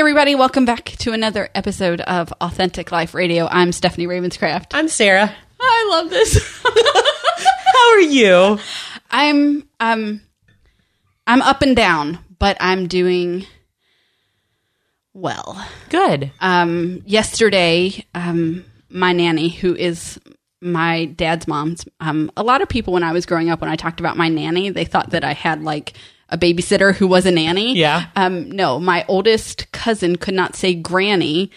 everybody. Welcome back to another episode of Authentic Life Radio. I'm Stephanie Ravenscraft. I'm Sarah. I love this. How are you? I'm um I'm up and down, but I'm doing well. Good. Um yesterday, um my nanny who is my dad's mom's um a lot of people when I was growing up when I talked about my nanny, they thought that I had like a babysitter who was a nanny. Yeah. Um no, my oldest cousin could not say granny,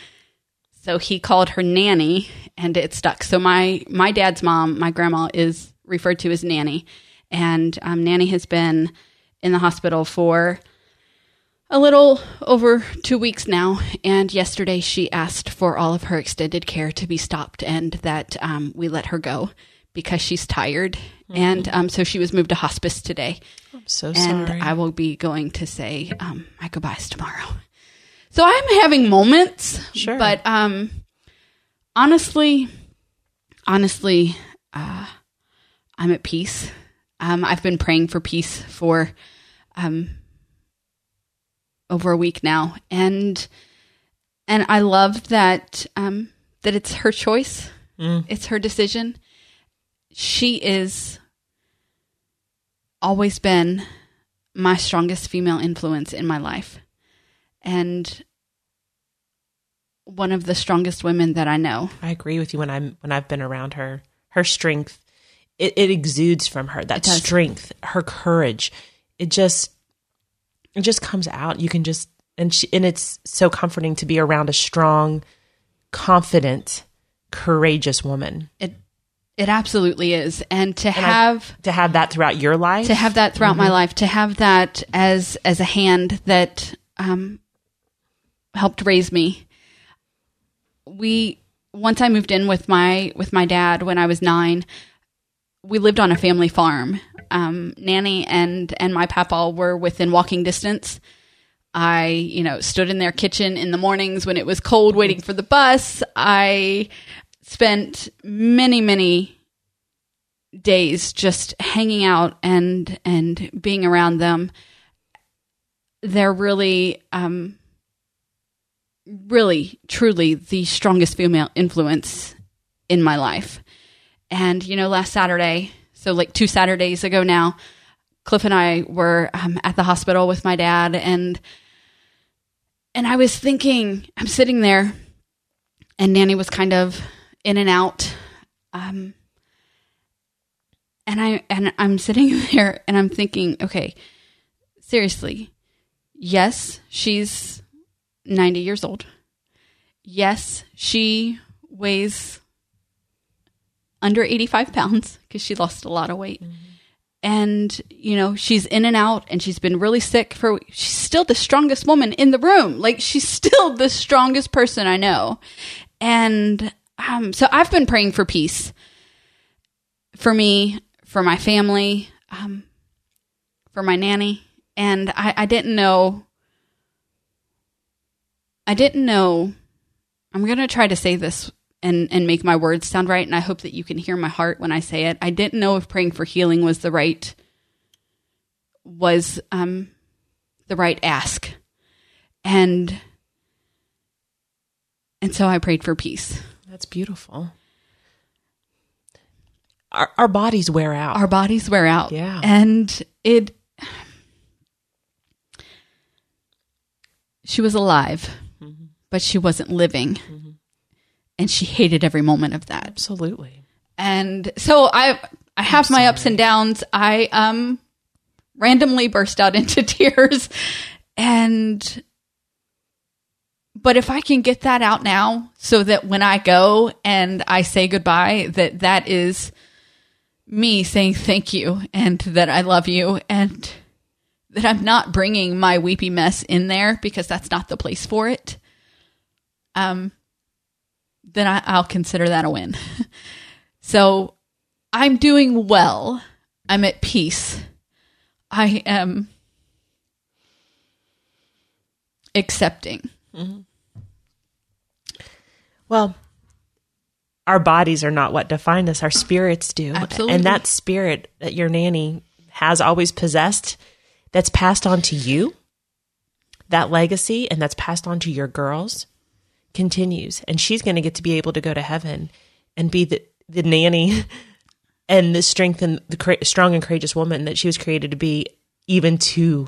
so he called her nanny and it stuck. So my my dad's mom, my grandma is referred to as nanny and um, nanny has been in the hospital for a little over two weeks now. And yesterday she asked for all of her extended care to be stopped and that um, we let her go because she's tired. And um, so she was moved to hospice today. I'm so And sorry. I will be going to say um, my goodbyes tomorrow. So I'm having moments, Sure. but um, honestly, honestly, uh, I'm at peace. Um, I've been praying for peace for um, over a week now, and and I love that um, that it's her choice. Mm. It's her decision. She is always been my strongest female influence in my life, and one of the strongest women that I know. I agree with you when I'm when I've been around her. Her strength, it, it exudes from her. That strength, her courage, it just it just comes out. You can just and she, and it's so comforting to be around a strong, confident, courageous woman. It it absolutely is, and to I- have To have that throughout your life, to have that throughout my life, to have that as as a hand that um, helped raise me. We once I moved in with my with my dad when I was nine. We lived on a family farm. Um, Nanny and and my papa were within walking distance. I, you know, stood in their kitchen in the mornings when it was cold waiting for the bus. I spent many, many days just hanging out and and being around them. They're really um really truly the strongest female influence in my life. And you know, last Saturday, so like two Saturdays ago now, Cliff and I were um, at the hospital with my dad, and and I was thinking, I'm sitting there, and Nanny was kind of in and out, um, and I and I'm sitting there, and I'm thinking, okay, seriously, yes, she's 90 years old. Yes, she weighs under 85 pounds because she lost a lot of weight. And, you know, she's in and out and she's been really sick for, she's still the strongest woman in the room. Like, she's still the strongest person I know. And, um, so I've been praying for peace for me, for my family, um, for my nanny. And I, I didn't know, I didn't know, I'm to try to say this and and make my words sound right and I hope that you can hear my heart when I say it. I didn't know if praying for healing was the right was um the right ask. And and so I prayed for peace. That's beautiful. Our, our bodies wear out. Our bodies wear out. Yeah. And it she was alive, but she wasn't living. And she hated every moment of that. Absolutely. and so I I have my ups and downs. I um randomly burst out into tears and but if I can get that out now so that when I go and I say goodbye that that is me saying thank you and that I love you and that I'm not bringing my weepy mess in there because that's not the place for it. Um then I, I'll consider that a win. so I'm doing well. I'm at peace. I am accepting. Well, our bodies are not what define us, our spirits do. Absolutely. And that spirit that your nanny has always possessed, that's passed on to you, that legacy and that's passed on to your girls continues and she's going to get to be able to go to heaven and be the the nanny and the strength and the cra- strong and courageous woman that she was created to be even to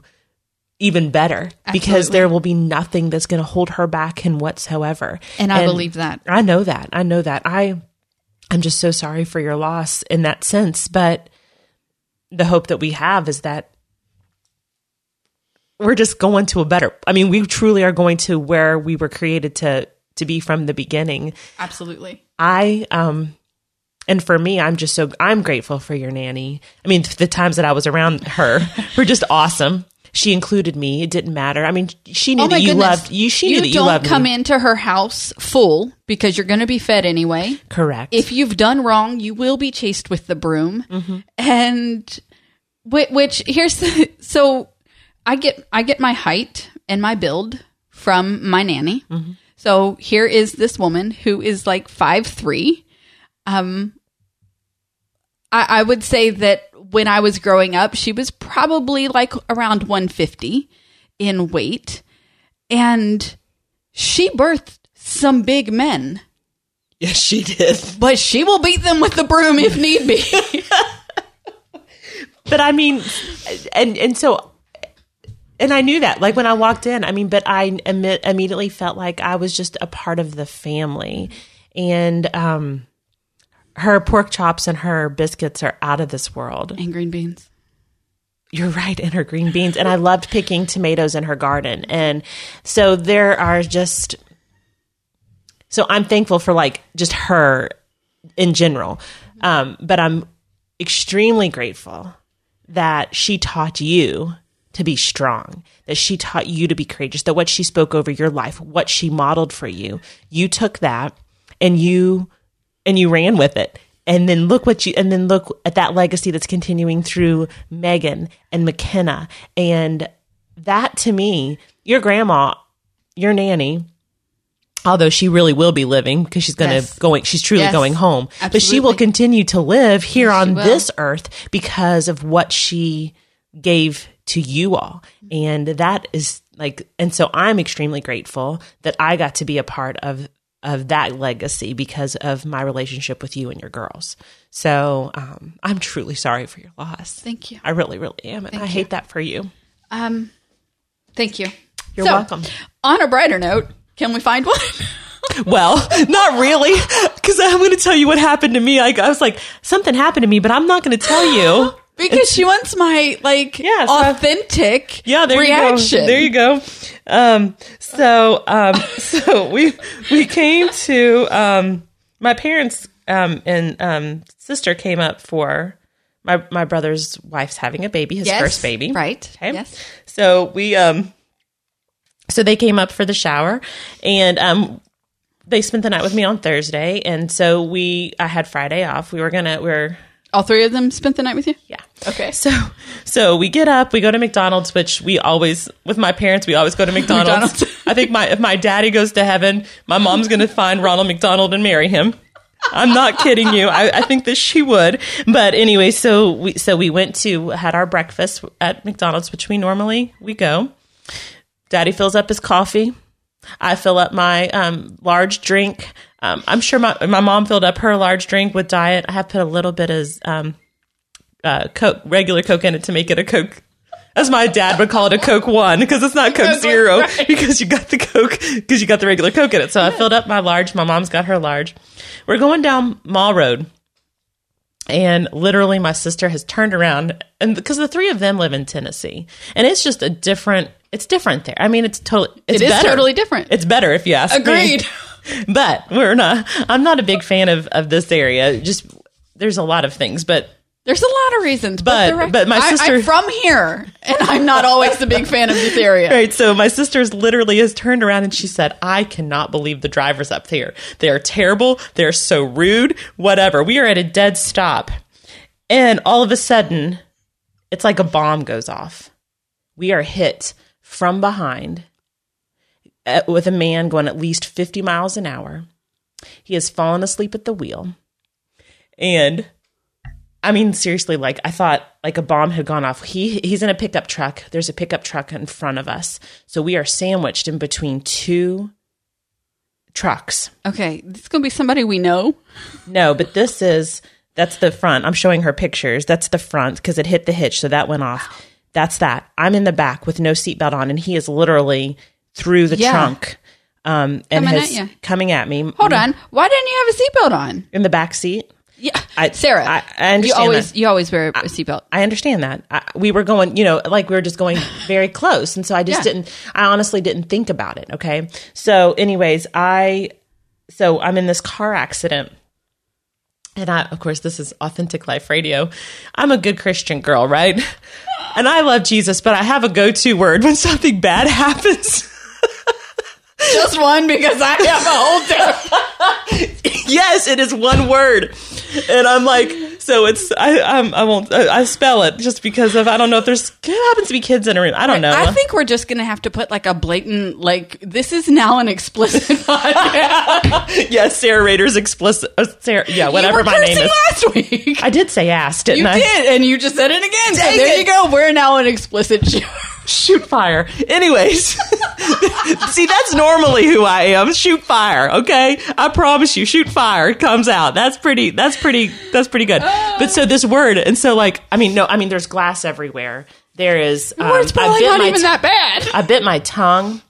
even better because there will be nothing that's going to hold her back in whatsoever And I believe that. I know that. I know that. I I'm just so sorry for your loss in that sense, but the hope that we have is that we're just going to a better I mean, we truly are going to where we were created to to be from the beginning. Absolutely. I um and for me, I'm just so I'm grateful for your nanny. I mean, the times that I was around her were just awesome. She included me. It didn't matter. I mean, she knew Oh that you goodness. loved you. She knew you that you don't loved come me. into her house full because you're going to be fed anyway. Correct. If you've done wrong, you will be chased with the broom. Mm-hmm. And which, which here's the, so I get I get my height and my build from my nanny. Mm-hmm. So here is this woman who is like five three. Um, I, I would say that when I was growing up, she was probably like around 150 in weight, and she birthed some big men. yes, she did. But she will beat them with the broom if need be. but I mean, and and so, and I knew that. Like when I walked in, I mean, but I imme- immediately felt like I was just a part of the family, and um, her pork chops and her biscuits are out of this world. and green beans. You're right, and her green beans, and I loved picking tomatoes in her garden, and so there are just. So I'm thankful for like just her in general, um, but I'm extremely grateful that she taught you to be strong, that she taught you to be courageous, that what she spoke over your life, what she modeled for you, you took that and you and you ran with it. And then look what you and then look at that legacy that's continuing through Megan and McKenna. And that to me, your grandma, your nanny, although she really will be living because she's going to Yes. going she's truly Yes. going home but she will continue to live here on this earth because of what she gave to you all and that is like and so i'm extremely grateful that i got to be a part of of that legacy because of my relationship with you and your girls so um, i'm truly sorry for your loss Thank you. i really really am and i hate that for you Um, thank you. You're So, welcome. On a brighter note, can we find one? Well, not really, because I'm going to tell you what happened to me. I, I was like, something happened to me, but I'm not going to tell you. because she wants my like Yeah, so authentic Yeah, there reaction. you go. There you go. Um, so, um, so we we came to um, my parents um, and um, sister came up for my my brother's wife's having a baby, his Yes, first baby, right? Okay. Yes. So we um so they came up for the shower and um they spent the night with me on Thursday and so we I had Friday off. We were gonna we are All three of them spent the night with you. yeah. Okay. So so we get up, we go to McDonald's, which we always with my parents we always go to McDonald's. McDonald's. I think my if my daddy goes to heaven, my mom's gonna find Ronald McDonald and marry him. I'm not kidding you. I, I think that she would. But anyway, so we so we went to had our breakfast at McDonald's, which we normally we go. Daddy fills up his coffee. I fill up my um, large drink. Um, I'm sure my my mom filled up her large drink with diet. I have put a little bit of um, uh, Coke, regular Coke in it to make it a Coke. As my dad would call it a Coke One because it's not Coke Zero right. because you got the Coke because you got the regular Coke in it. So I filled up my large. My mom's got her large. We're going down Mall Road, and literally my sister has turned around and because the three of them live in Tennessee, and it's just a different. It's different there. I mean, it's totally. It's It is totally different. It's better if you ask me Agreed. but we're not i'm not a big fan of of this area just there's a lot of things but There's a lot of reasons, but But- but my sister- I'm from here, and I'm not always a big fan of this area. right so my sister's literally has turned around and she said i cannot believe the drivers up here. They are terrible. They're so rude. Whatever. We are at a dead stop. And all of a sudden it's like a bomb goes off. We are hit from behind uh, with a man going at least 50 miles an hour. He has fallen asleep at the wheel. And I mean, seriously, like I thought like a bomb had gone off. He he's in a pickup truck. There's a pickup truck in front of us. So we are sandwiched in between two trucks. Okay, this is gonna be somebody we know. No, but this is that's the front. I'm showing her pictures. That's the front because it hit the hitch, so that went off. That's that. I'm in the back with no seatbelt on, and he is literally through the Yeah. trunk. Um, and Coming has, at coming at me. Hold on, why didn't you have a seatbelt on? in the back seat. Yeah, I- Sarah, I- I understand you always that. you always wear a seatbelt. I understand that. I, we were going, you know, like we were just going very close. And so I just Yeah. didn't, I honestly didn't think about it. Okay. So, anyways, I, so I'm in this car accident. And I, of course, this is authentic life radio. I'm a good Christian girl, right? And I love Jesus, but I have a go to word when something bad happens. Just one because I have a whole yes, it is one word. And I'm like, so it's I I'm, I won't I, I spell it just because of I don't know if there's it happens to be kids in a room. I don't know. I think we're just gonna have to put like a blatant like this is now an explicit podcast. yes, Sarah Rader's explicit. Uh, Sarah, yeah, whatever you my name is. last week. I did say ass, didn't you I? did, and you just said it again. So there it. you go. We're now an explicit show. Shoot fire. Anyways, see, that's normally who I am. Shoot fire. Okay, I promise you, shoot fire comes out. That's pretty. That's pretty. That's pretty good. But so this word, and so like, I mean, no, I mean, there's glass everywhere. There is. Um, I probably bit not my even t- that bad. I bit my tongue.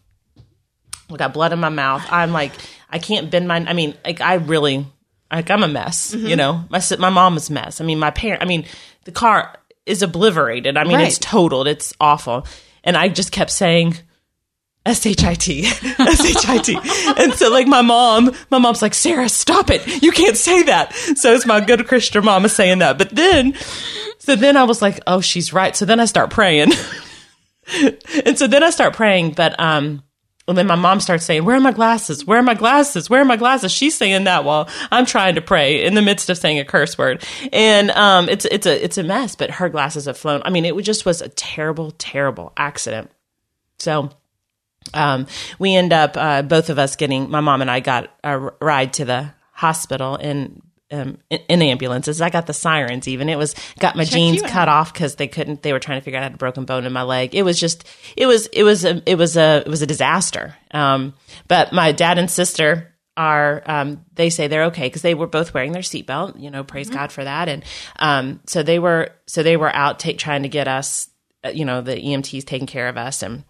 I got blood in my mouth. I'm like, I can't bend my. I mean, like, I really, like, I'm a mess. Mm-hmm. You know, my my mom is a mess. I mean, my parent. I mean, the car is obliterated. I mean, it's totaled. It's awful. And I just kept saying. S H I T, S H I T, and so like my mom, my mom's like Sarah, stop it! You can't say that. So it's my good Christian mama saying that. But then, so then I was like, oh, she's right. So then I start praying. and so then I start praying, but um, and then my mom starts saying, "Where are my glasses? Where are my glasses? Where are my glasses?" She's saying that while I'm trying to pray in the midst of saying a curse word, and um, it's it's a it's a mess. But her glasses have flown. I mean, it just was a terrible, terrible accident. So um, we end up uh, both of us getting my mom and I got a ride to the hospital in um, in, ambulances. I got the sirens. Even it was got my jeans cut off because they couldn't. They were trying to figure out I had a broken bone in my leg. It was just it was it was a it was a it was a disaster. Um, but my dad and sister are um, they say they're okay because they were both wearing their seatbelt. You know, praise God for that. And um, so they were so they were out ta- trying to get us. uh, You know, the EMTs taking care of us and.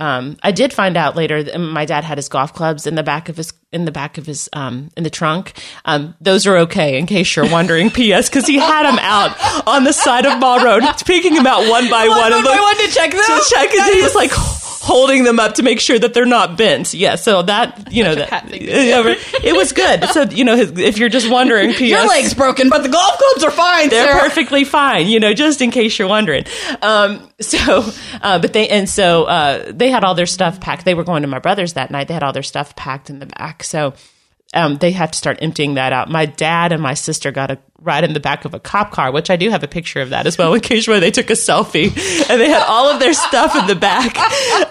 Um, I did find out later that my dad had his golf clubs in the back of his in the back of his um, in the trunk. Um, those are okay, in case you're wondering. P.S. Because he had them out on the side of Mall Road, picking them out one by one, and by look- one to check them? To check, and he was like holding them up to make sure that they're not bent. Yeah, so that you know that pat thing to Yeah, it was good. So you know, his, if you're just wondering, P.S. Your leg's broken, but the golf clubs are fine. They're Sarah. perfectly fine, you know, just in case you're wondering. Um, so, uh, but they, and so, uh, they had all their stuff packed. They were going to my brother's that night. They had all their stuff packed in the back. So, um, they have to start emptying that out. My dad and my sister got a ride in the back of a cop car, which I do have a picture of that as well. In case where they took a selfie and they had all of their stuff in the back.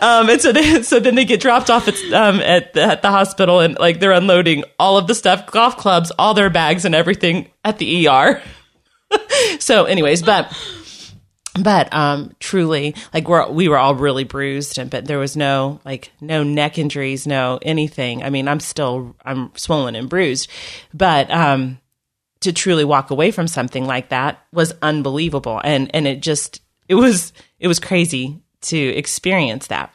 Um, and so they, so then they get dropped off at, um, at the, at the hospital and like they're unloading all of the stuff, golf clubs, all their bags and everything at the ER. so anyways, but but um truly like we're we were all really bruised and but there was no like no neck injuries no anything. I mean i'm still i'm swollen and bruised. But um to truly walk away from something like that was unbelievable. And and it just it was it was crazy to experience that.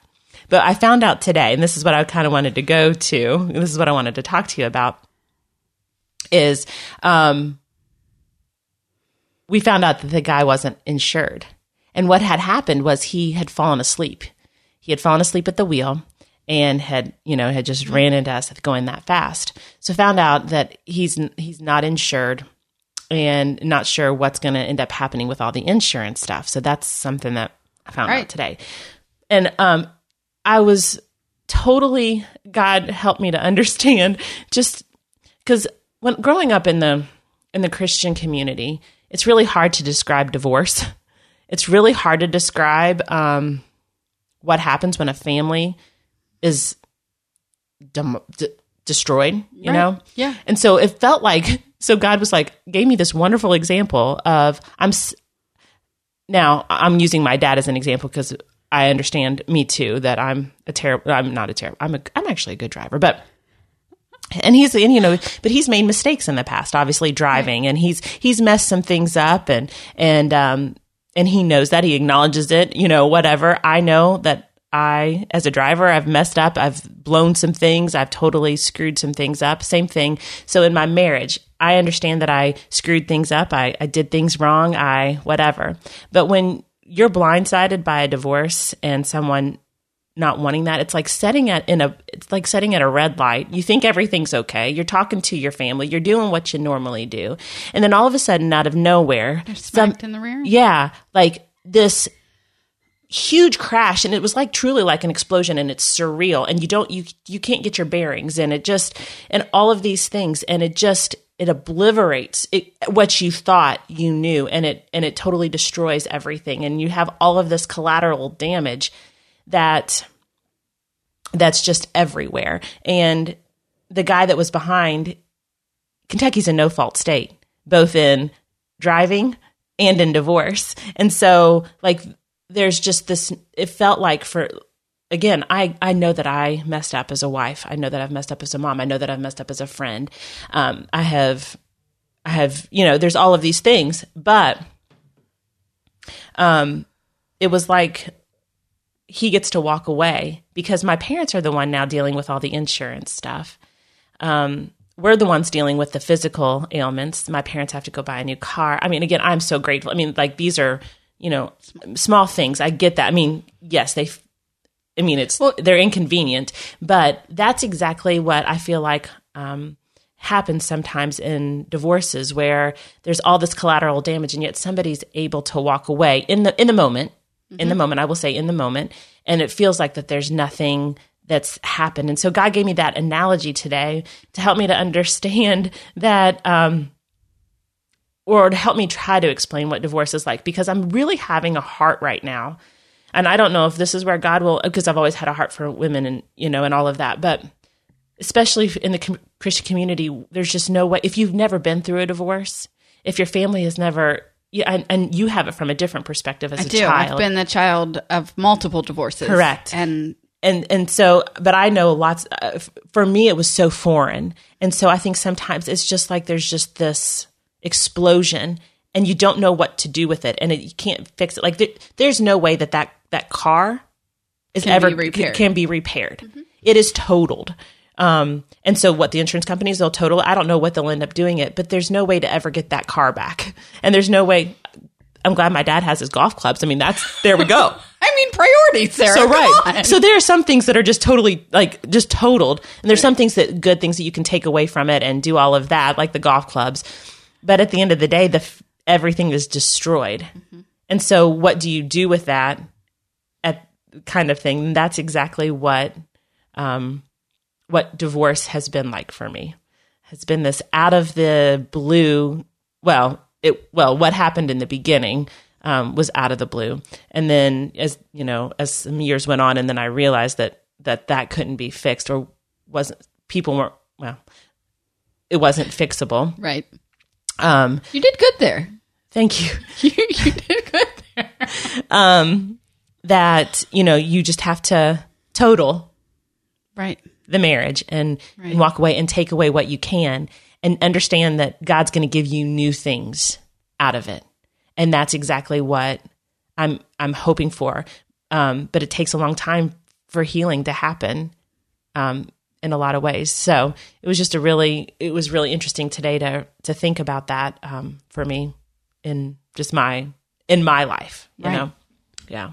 But i found out today and this is what i kind of wanted to go to this is what i wanted to talk to you about is um we found out that the guy wasn't insured. And what had happened was he had fallen asleep. He had fallen asleep at the wheel and had, you know, had just ran into us going that fast. So found out that he's he's not insured and not sure what's going to end up happening with all the insurance stuff. So that's something that I found out today. And um I was totally God helped me to understand just because when growing up in the in the Christian community, it's really hard to describe divorce. It's really hard to describe um, what happens when a family is dem- d- destroyed, you Right. know? Yeah. And so it felt like, so God was like, gave me this wonderful example of, I'm, s- now I'm using my dad as an example because I understand me too, that I'm a terrible, I'm not a terrible, I'm a, I'm actually a good driver, but, and he's, and you know, but he's made mistakes in the past, obviously driving and he's, he's messed some things up and, and, um, and he knows that he acknowledges it, you know, whatever. I know that I, as a driver, I've messed up. I've blown some things. I've totally screwed some things up. Same thing. So in my marriage, I understand that I screwed things up. I, I did things wrong. I, whatever. But when you're blindsided by a divorce and someone not wanting that, it's like setting at in a, it's like setting at a red light. You think everything's okay. You're talking to your family. You're doing what you normally do. And then all of a sudden, out of nowhere, some, in the rear. yeah, like this huge crash and it was like truly like an explosion and it's surreal and you don't you you can't get your bearings and it just and all of these things and it just it obliterates it, what you thought you knew and it and it totally destroys everything and you have all of this collateral damage that that's just everywhere and the guy that was behind Kentucky's a no fault state, both in driving and in divorce. And so, like, there's just this, it felt like for, again, I, I know that I messed up as a wife. I know that I've messed up as a mom. I know that I've messed up as a friend. Um, I have, I have, you know, there's all of these things, but, um, it was like he gets to walk away because my parents are the one now dealing with all the insurance stuff um, we're the ones dealing with the physical ailments. My parents have to go buy a new car. I mean, again, I'm so grateful. I mean, like these are, you know, small things. I get that. I mean, yes, they, I mean, it's, they're inconvenient, but that's exactly what I feel like, um, happens sometimes in divorces where there's all this collateral damage and yet somebody's able to walk away in the, in the moment, in the moment, I will say in the moment. And it feels like that there's nothing that's happened. And so God gave me that analogy today to help me to understand that, um, or to help me try to explain what divorce is like, because I'm really having a heart right now. And I don't know if this is where God will, because I've always had a heart for women and, you know, and all of that. But especially in the com- Christian community, there's just no way, if you've never been through a divorce, if your family has never, yeah, and, and you have it from a different perspective as I a do. child. I've been the child of multiple divorces. Correct. And and and so but i know lots uh, for me it was so foreign and so i think sometimes it's just like there's just this explosion and you don't know what to do with it and it, you can't fix it like there, there's no way that that that car is Can ever be repaired. can be repaired It is totaled um and so what the insurance companies they'll total i don't know what they'll end up doing it but there's no way to ever get that car back and there's no way i'm glad my dad has his golf clubs i mean that's there we go I mean, priorities, Sarah. so right. So there are some things that are just totally like just totaled, and there's some things that good things that you can take away from it and do all of that, like the golf clubs. But at the end of the day, the f- everything is destroyed, Mm-hmm. and so what do you do with that? At kind of thing. And that's exactly what um, what divorce has been like for me. Has been this out of the blue. Well, it well, what happened in the beginning um, was out of the blue, and then as you know, as some years went on, and then I realized that that that couldn't be fixed or wasn't. People weren't well. It wasn't fixable. right. Um, You did good there. thank you. You, you did good there. That you know, you just have to total Right. The marriage and, Right. and walk away and take away what you can and understand that God's going to give you new things out of it. And that's exactly what I'm I'm hoping for. Um, but it takes a long time for healing to happen um, in a lot of ways. So it was just a really it was really interesting today to to think about that um, for me in just my in my life. You Right. know, yeah.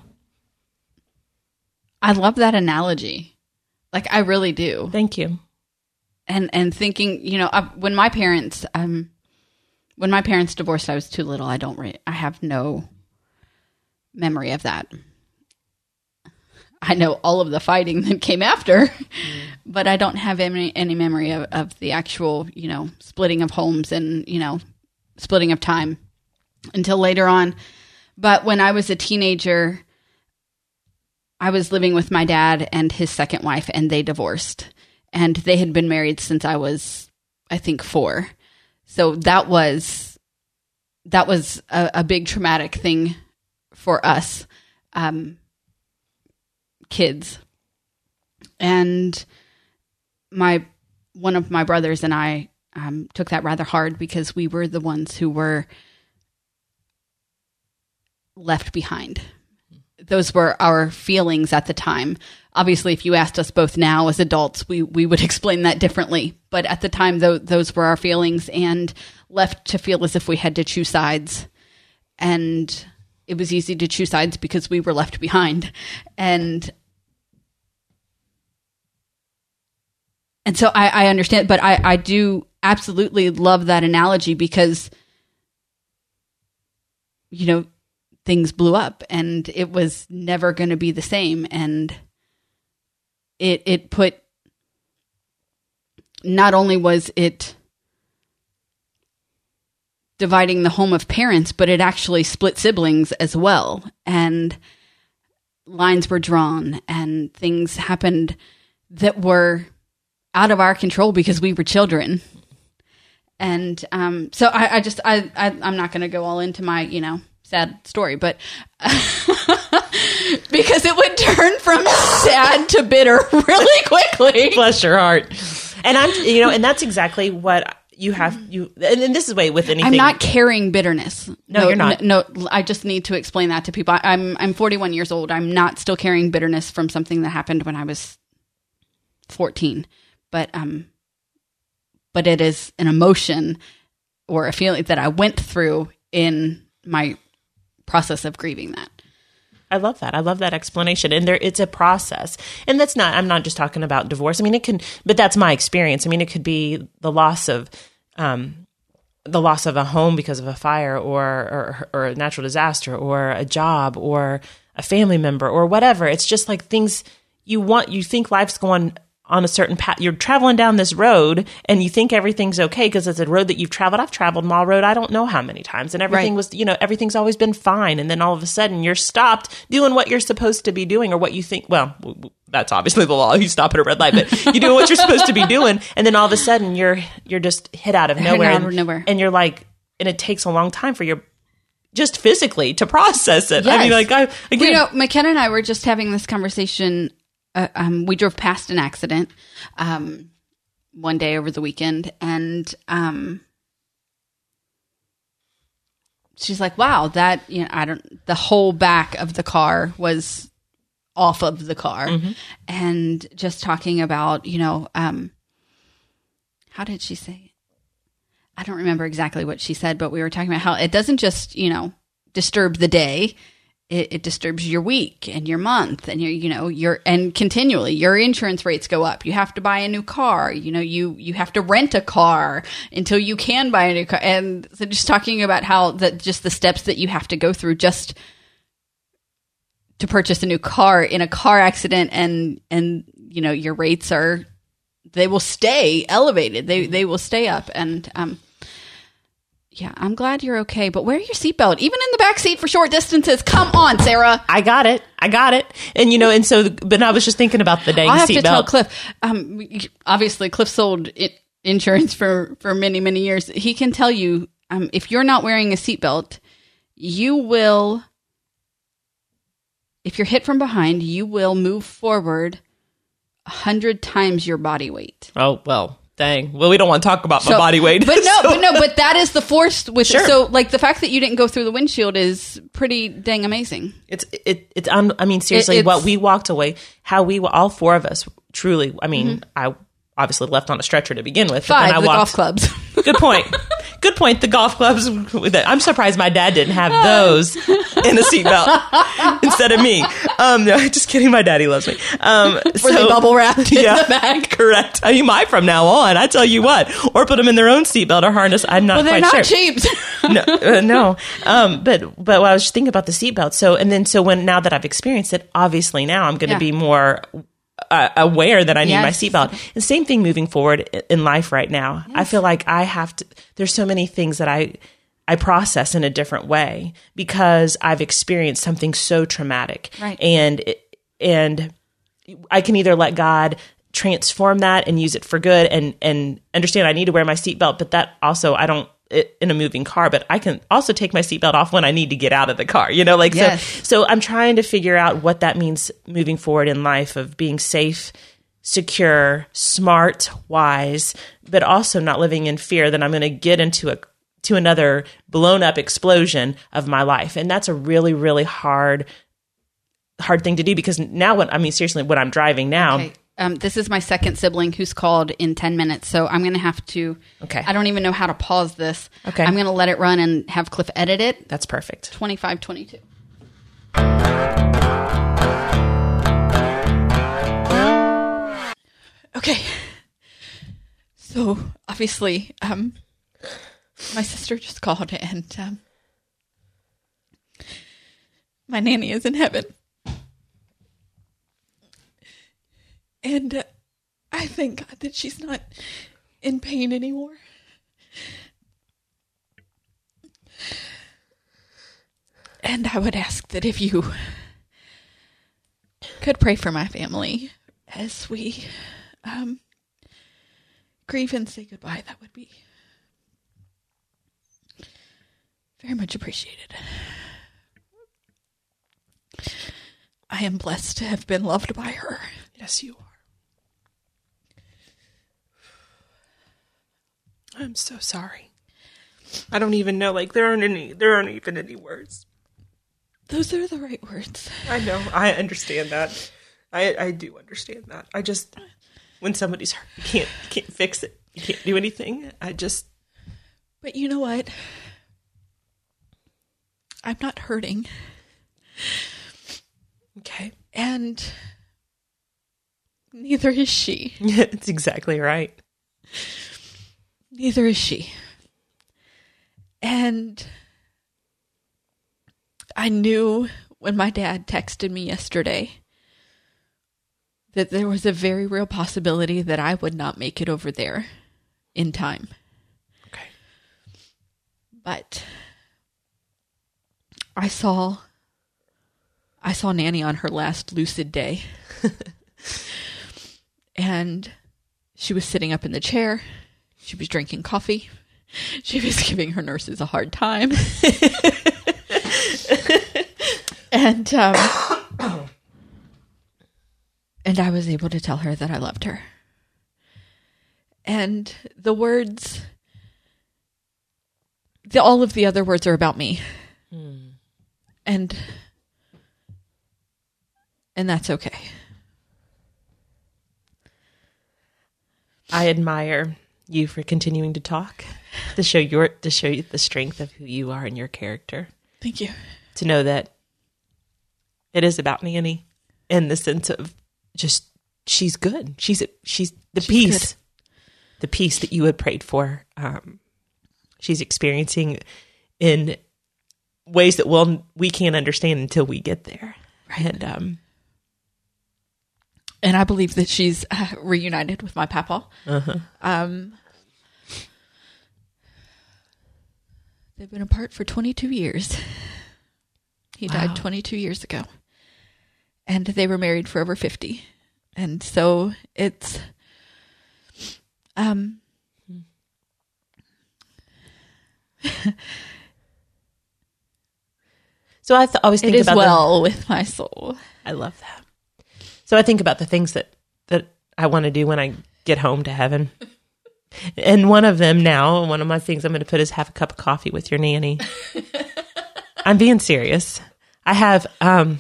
I love that analogy. Like, I really do. Thank you. and and thinking, you know, I, when my parents, um, when my parents divorced, I was too little. I don't, re- I have no memory of that. I know all of the fighting that came after, but I don't have any any memory of, of the actual, you know, splitting of homes and you know, splitting of time until later on. But when I was a teenager, I was living with my dad and his second wife, and they divorced. and they had been married since I was, I think, four. So that was that was a, a big traumatic thing for us um, kids, and my one of my brothers and I um, took that rather hard because we were the ones who were left behind. Those were our feelings at the time. Obviously, if you asked us both now as adults, we, we would explain that differently. But at the time, those were our feelings and left to feel as if we had to choose sides. And it was easy to choose sides because we were left behind. And and so I, I understand, but I, I do absolutely love that analogy because you know things blew up and it was never going to be the same. And it it put not only was it dividing the home of parents but it actually split siblings as well. And lines were drawn and things happened that were out of our control because we were children. And um, so I, I, just I, I am not going to go all into my you know sad story, but because it would turn from sad to bitter really quickly. Bless your heart. And I'm you know, and that's exactly what you have you and, this is way with anything. I'm not carrying bitterness. No, you're not. No, no, I just need to explain that to people. I, I'm I'm 41 years old. I'm not still carrying bitterness from something that happened when I was 14. But um but it is an emotion or a feeling that I went through in my process of grieving that. I love that. I love that explanation. And there it's a process. And that's not I'm not just talking about divorce. I mean it can but that's my experience. I mean it could be the loss of um the loss of a home because of a fire or, or or a natural disaster or a job or a family member or whatever. It's just like things you want you think life's going on a certain path. You're traveling down this road and you think everything's okay because it's a road that you've traveled. I've traveled Mall Road, I don't know how many times, and everything Right. was, you know, everything's always been fine. And then all of a sudden you're stopped doing what you're supposed to be doing or what you think, well, that's obviously the law. You stop at a red light, but you do what you're supposed to be doing. And then all of a sudden you're, you're just hit out of nowhere. out of and, nowhere. and you're like, and it takes a long time for your, just physically to process it. I mean, like, I, again, you know, McKenna and I were just having this conversation. Uh, um, we drove past an accident um, one day over the weekend, and um, she's like, "Wow, that you know, I don't." The whole back of the car was off of the car, and just talking about you know, um, how did she say? it? I don't remember exactly what she said, but we were talking about how it doesn't just you know disturb the day it, it disturbs your week and your month and your you know your and continually your insurance rates go up. You have to buy a new car. You know you you have to rent a car until you can buy a new car. And so just talking about how that just the steps that you have to go through just to purchase a new car in a car accident and and you know your rates are they will stay elevated. They they will stay up. And um yeah, I'm glad you're okay, but wear your seatbelt, even in the back seat for short distances. Come on, Sarah. I got it. I got it. And you know, and so, but I was just thinking about the dang I'll have to tell seatbelt. Cliff. Um, obviously, Cliff sold it, insurance for for many many years. He can tell you um, if you're not wearing a seatbelt, you will. If you're hit from behind, you will move forward a hundred times your body weight. Oh well, dang. Well, we don't want to talk about my So- body weight. But no, So- but no, but that is the force with Sure. So, like the fact that you didn't go through the windshield is pretty dang amazing. it's it it's. un- I mean, seriously, it's- what we walked away, how we were all four of us truly. I mean, I obviously left on a stretcher to begin with. but then Mm-hmm. Five, I the walked, golf clubs. Good point. Good point. The golf clubs. I'm surprised my dad didn't have those in a seatbelt instead of me. Um, no, just kidding. My daddy loves me. Um, Were they bubble wrapped in Yeah, the bag? correct. I mean, my from now on. I tell you what, or put them in their own seatbelt or harness. I'm not Well, they're quite not sure. cheap. no, uh, no. Um, but but I was just thinking about the seatbelt. So and then so when now that I've experienced it, obviously now I'm going to Yeah. be more uh, aware that I need my seatbelt. The same thing moving forward in life right now. I feel like I have to. There's so many things that I. I process in a different way because I've experienced something so traumatic, Right. And and I can either let God transform that and use it for good and and understand I need to wear my seatbelt, but that also I don't in a moving car, but I can also take my seatbelt off when I need to get out of the car. You know, like Yes. so. So I'm trying to figure out what that means moving forward in life of being safe, secure, smart, wise, but also not living in fear that I'm going to get into a to another blown up explosion of my life, and that's a really really hard hard thing to do because now what I mean seriously when I'm driving now. Okay. Um, this is my second sibling who's called in 10 minutes. So I'm going to have to. Okay. I don't even know how to pause this. Okay. I'm going to let it run and have Cliff edit it. That's perfect. 25, 22. Okay. So obviously, um, my sister just called and um, my nanny is in heaven. And I thank God that she's not in pain anymore. And I would ask that if you could pray for my family as we um, grieve and say goodbye, that would be very much appreciated. I am blessed to have been loved by her. Yes, you are. I'm so sorry. I don't even know. Like there aren't any. There aren't even any words. Those are the right words. I know. I understand that. I I do understand that. I just when somebody's hurt, you can't you can't fix it. You can't do anything. I just But you know what? I'm not hurting. okay. And neither is she. It's exactly right. Neither is she. And I knew when my dad texted me yesterday that there was a very real possibility that I would not make it over there in time. Okay. But I saw I saw Nanny on her last lucid day. and she was sitting up in the chair. She was drinking coffee. She was giving her nurses a hard time. and um and I was able to tell her that I loved her. And the words the, all of the other words are about me. And and that's okay. I admire you for continuing to talk to show your to show you the strength of who you are and your character. Thank you. To know that it is about Nanny in the sense of just she's good. She's she's the She's peace, the peace that you had prayed for. Um, she's experiencing in ways that we'll we can't understand until we get there. And um, and I believe that she's uh, reunited with my papa. Um, they've been apart for 22 years. He Wow. died 22 years ago, and they were married for over 50. And so it's, um, so I th- always think is about the- well with my soul. I love that. So I think about the things that that I want to do when I get home to heaven. And one of them now, one of my things I'm going to put is have a cup of coffee with your nanny. I'm being serious. I have um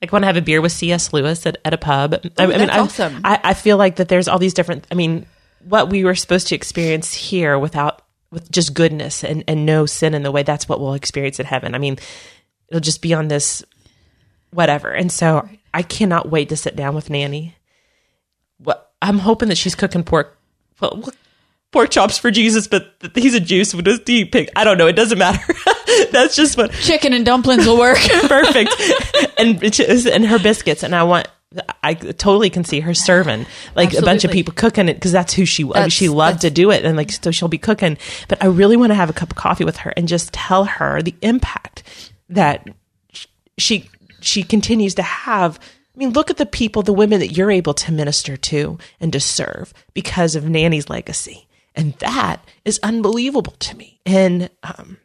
like when I have a beer with C.S. Lewis at, at a pub. I, I mean, that's I'm- awesome. I, I feel like that there's all these different. I mean, what we were supposed to experience here without with just goodness and and no sin in the way. That's what we'll experience in heaven. I mean, it'll just be on this whatever. And so I cannot wait to sit down with Nanny. What I'm hoping that she's cooking pork. Well, pork chops for Jesus, but he's a Jew, so what does he pick? I don't know. It doesn't matter. That's just what Chicken and dumplings will work. perfect. and and her biscuits, and I want. I totally can see her serving like a bunch of people cooking it because that's who she was. That's- She loved to do it, and like so she'll be cooking. But I really want to have a cup of coffee with her and just tell her the impact that she she continues to have I mean, look at the people, the women that you're able to minister to and to serve because of Nanny's legacy. And that is unbelievable to me. And, um,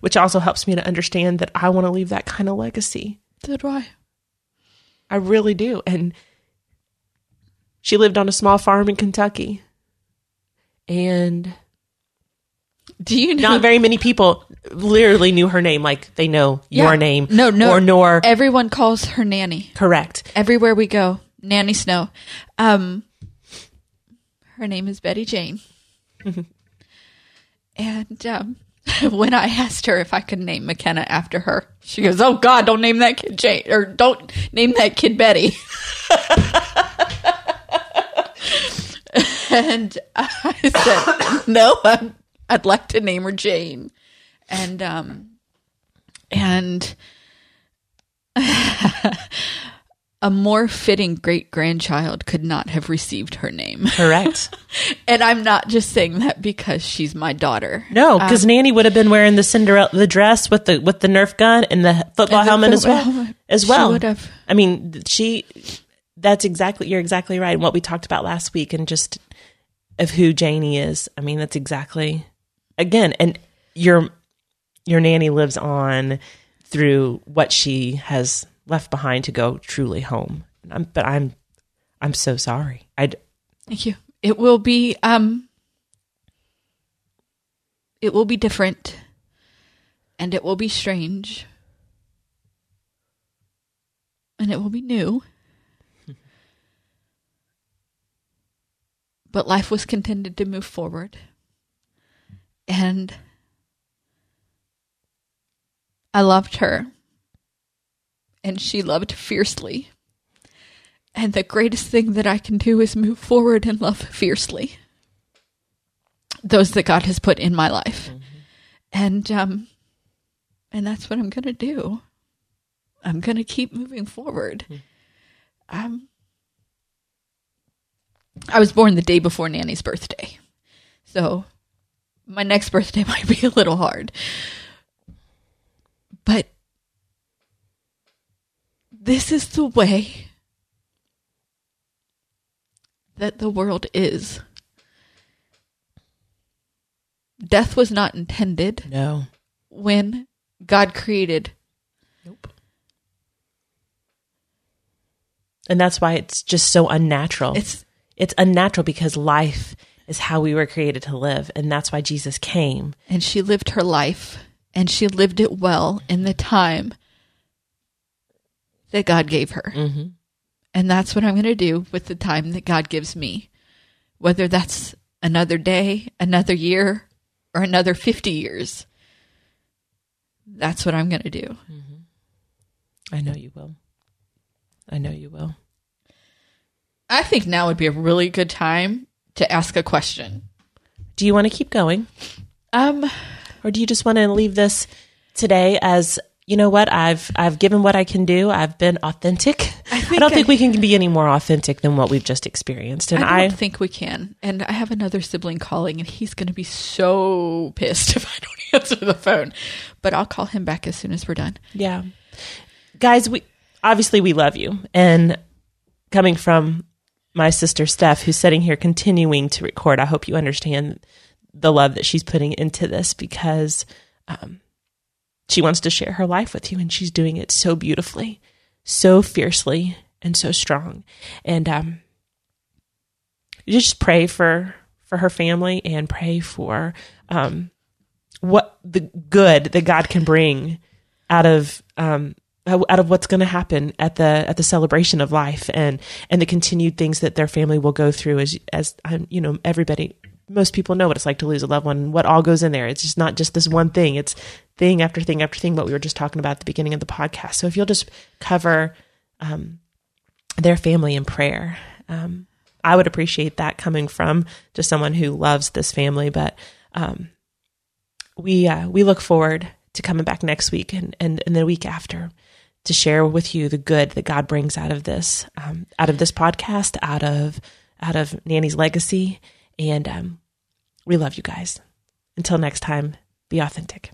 which also helps me to understand that I want to leave that kind of legacy. So do I. I really do. And she lived on a small farm in Kentucky. And Do you know? not very many people literally knew her name. Like they know Yeah. your name. No, no. Or nor. Everyone calls her Nanny. Correct. Everywhere we go, Nanny Snow. Um, her name is Betty Jane. and um, when I asked her if I could name McKenna after her, she goes, "Oh God, don't name that kid Jane, or don't name that kid Betty." and I said, "No, i I'd like to name her Jane." And um, and a more fitting great grandchild could not have received her name. Correct. And I'm not just saying that because she's my daughter. No, because Nanny would have been wearing the Cinderella the dress with the with the Nerf gun and the football And the helmet as well. As She well. would have. I mean, she. That's exactly. You're exactly right. And what we talked about last week, and just of who Janie is. I mean, that's exactly. Again, and your your nanny lives on through what she has left behind to go truly home. I'm, but I'm, I'm so sorry. I. Thank you. It will be um it will be different and it will be strange. And it will be new. but life was contended to move forward. And I loved her. And she loved fiercely. And the greatest thing that I can do is move forward and love fiercely those that God has put in my life. And um and that's what I'm going to do. I'm going to keep moving forward. Um I was born the day before Nanny's birthday. So my next birthday might be a little hard. But this is the way that the world is. Death was not intended No. when God created. Nope. And that's why it's just so unnatural. It's it's unnatural because life is how we were created to live, and that's why Jesus came. and she lived her life and she lived it well in the time that God gave her. Mm-hmm. And that's what I'm going to do with the time that God gives me. Whether that's another day, another year, or another 50 years. That's what I'm going to do. I know you will. I know you will. I think now would be a really good time to ask a question. Do you want to keep going, Um, or do you just want to leave this today as you know what I've I've given what I can do. I've been authentic. I, think don't think we can be any more authentic than what we've just experienced. And I I, don't think we can. And I have another sibling calling, and he's going to be so pissed if I don't answer the phone. But I'll call him back as soon as we're done. Yeah. Guys, we obviously we love you. And coming from my sister Steph, who's sitting here continuing to record, I hope you understand the love that she's putting into this because um, she wants to share her life with you and she's doing it so beautifully, so fiercely, and so strong. And um, just pray for for her family and pray for um, what the good that God can bring out of um, out of what's going to happen at the at the celebration of life and and the continued things that their family will go through as as um, you know everybody most people know what it's like to lose a loved one what all goes in there. It's just not just this one thing. It's thing after thing after thing what we were just talking about at the beginning of the podcast. So if you'll just cover um, their family in prayer um, I would appreciate that coming from just someone who loves this family but um, we uh, we look forward to coming back next week and, and, and the week after to share with you the good that God brings out of this, um, out of this podcast, out of out of Nanny's legacy, and um, we love you guys. Until next time, be authentic.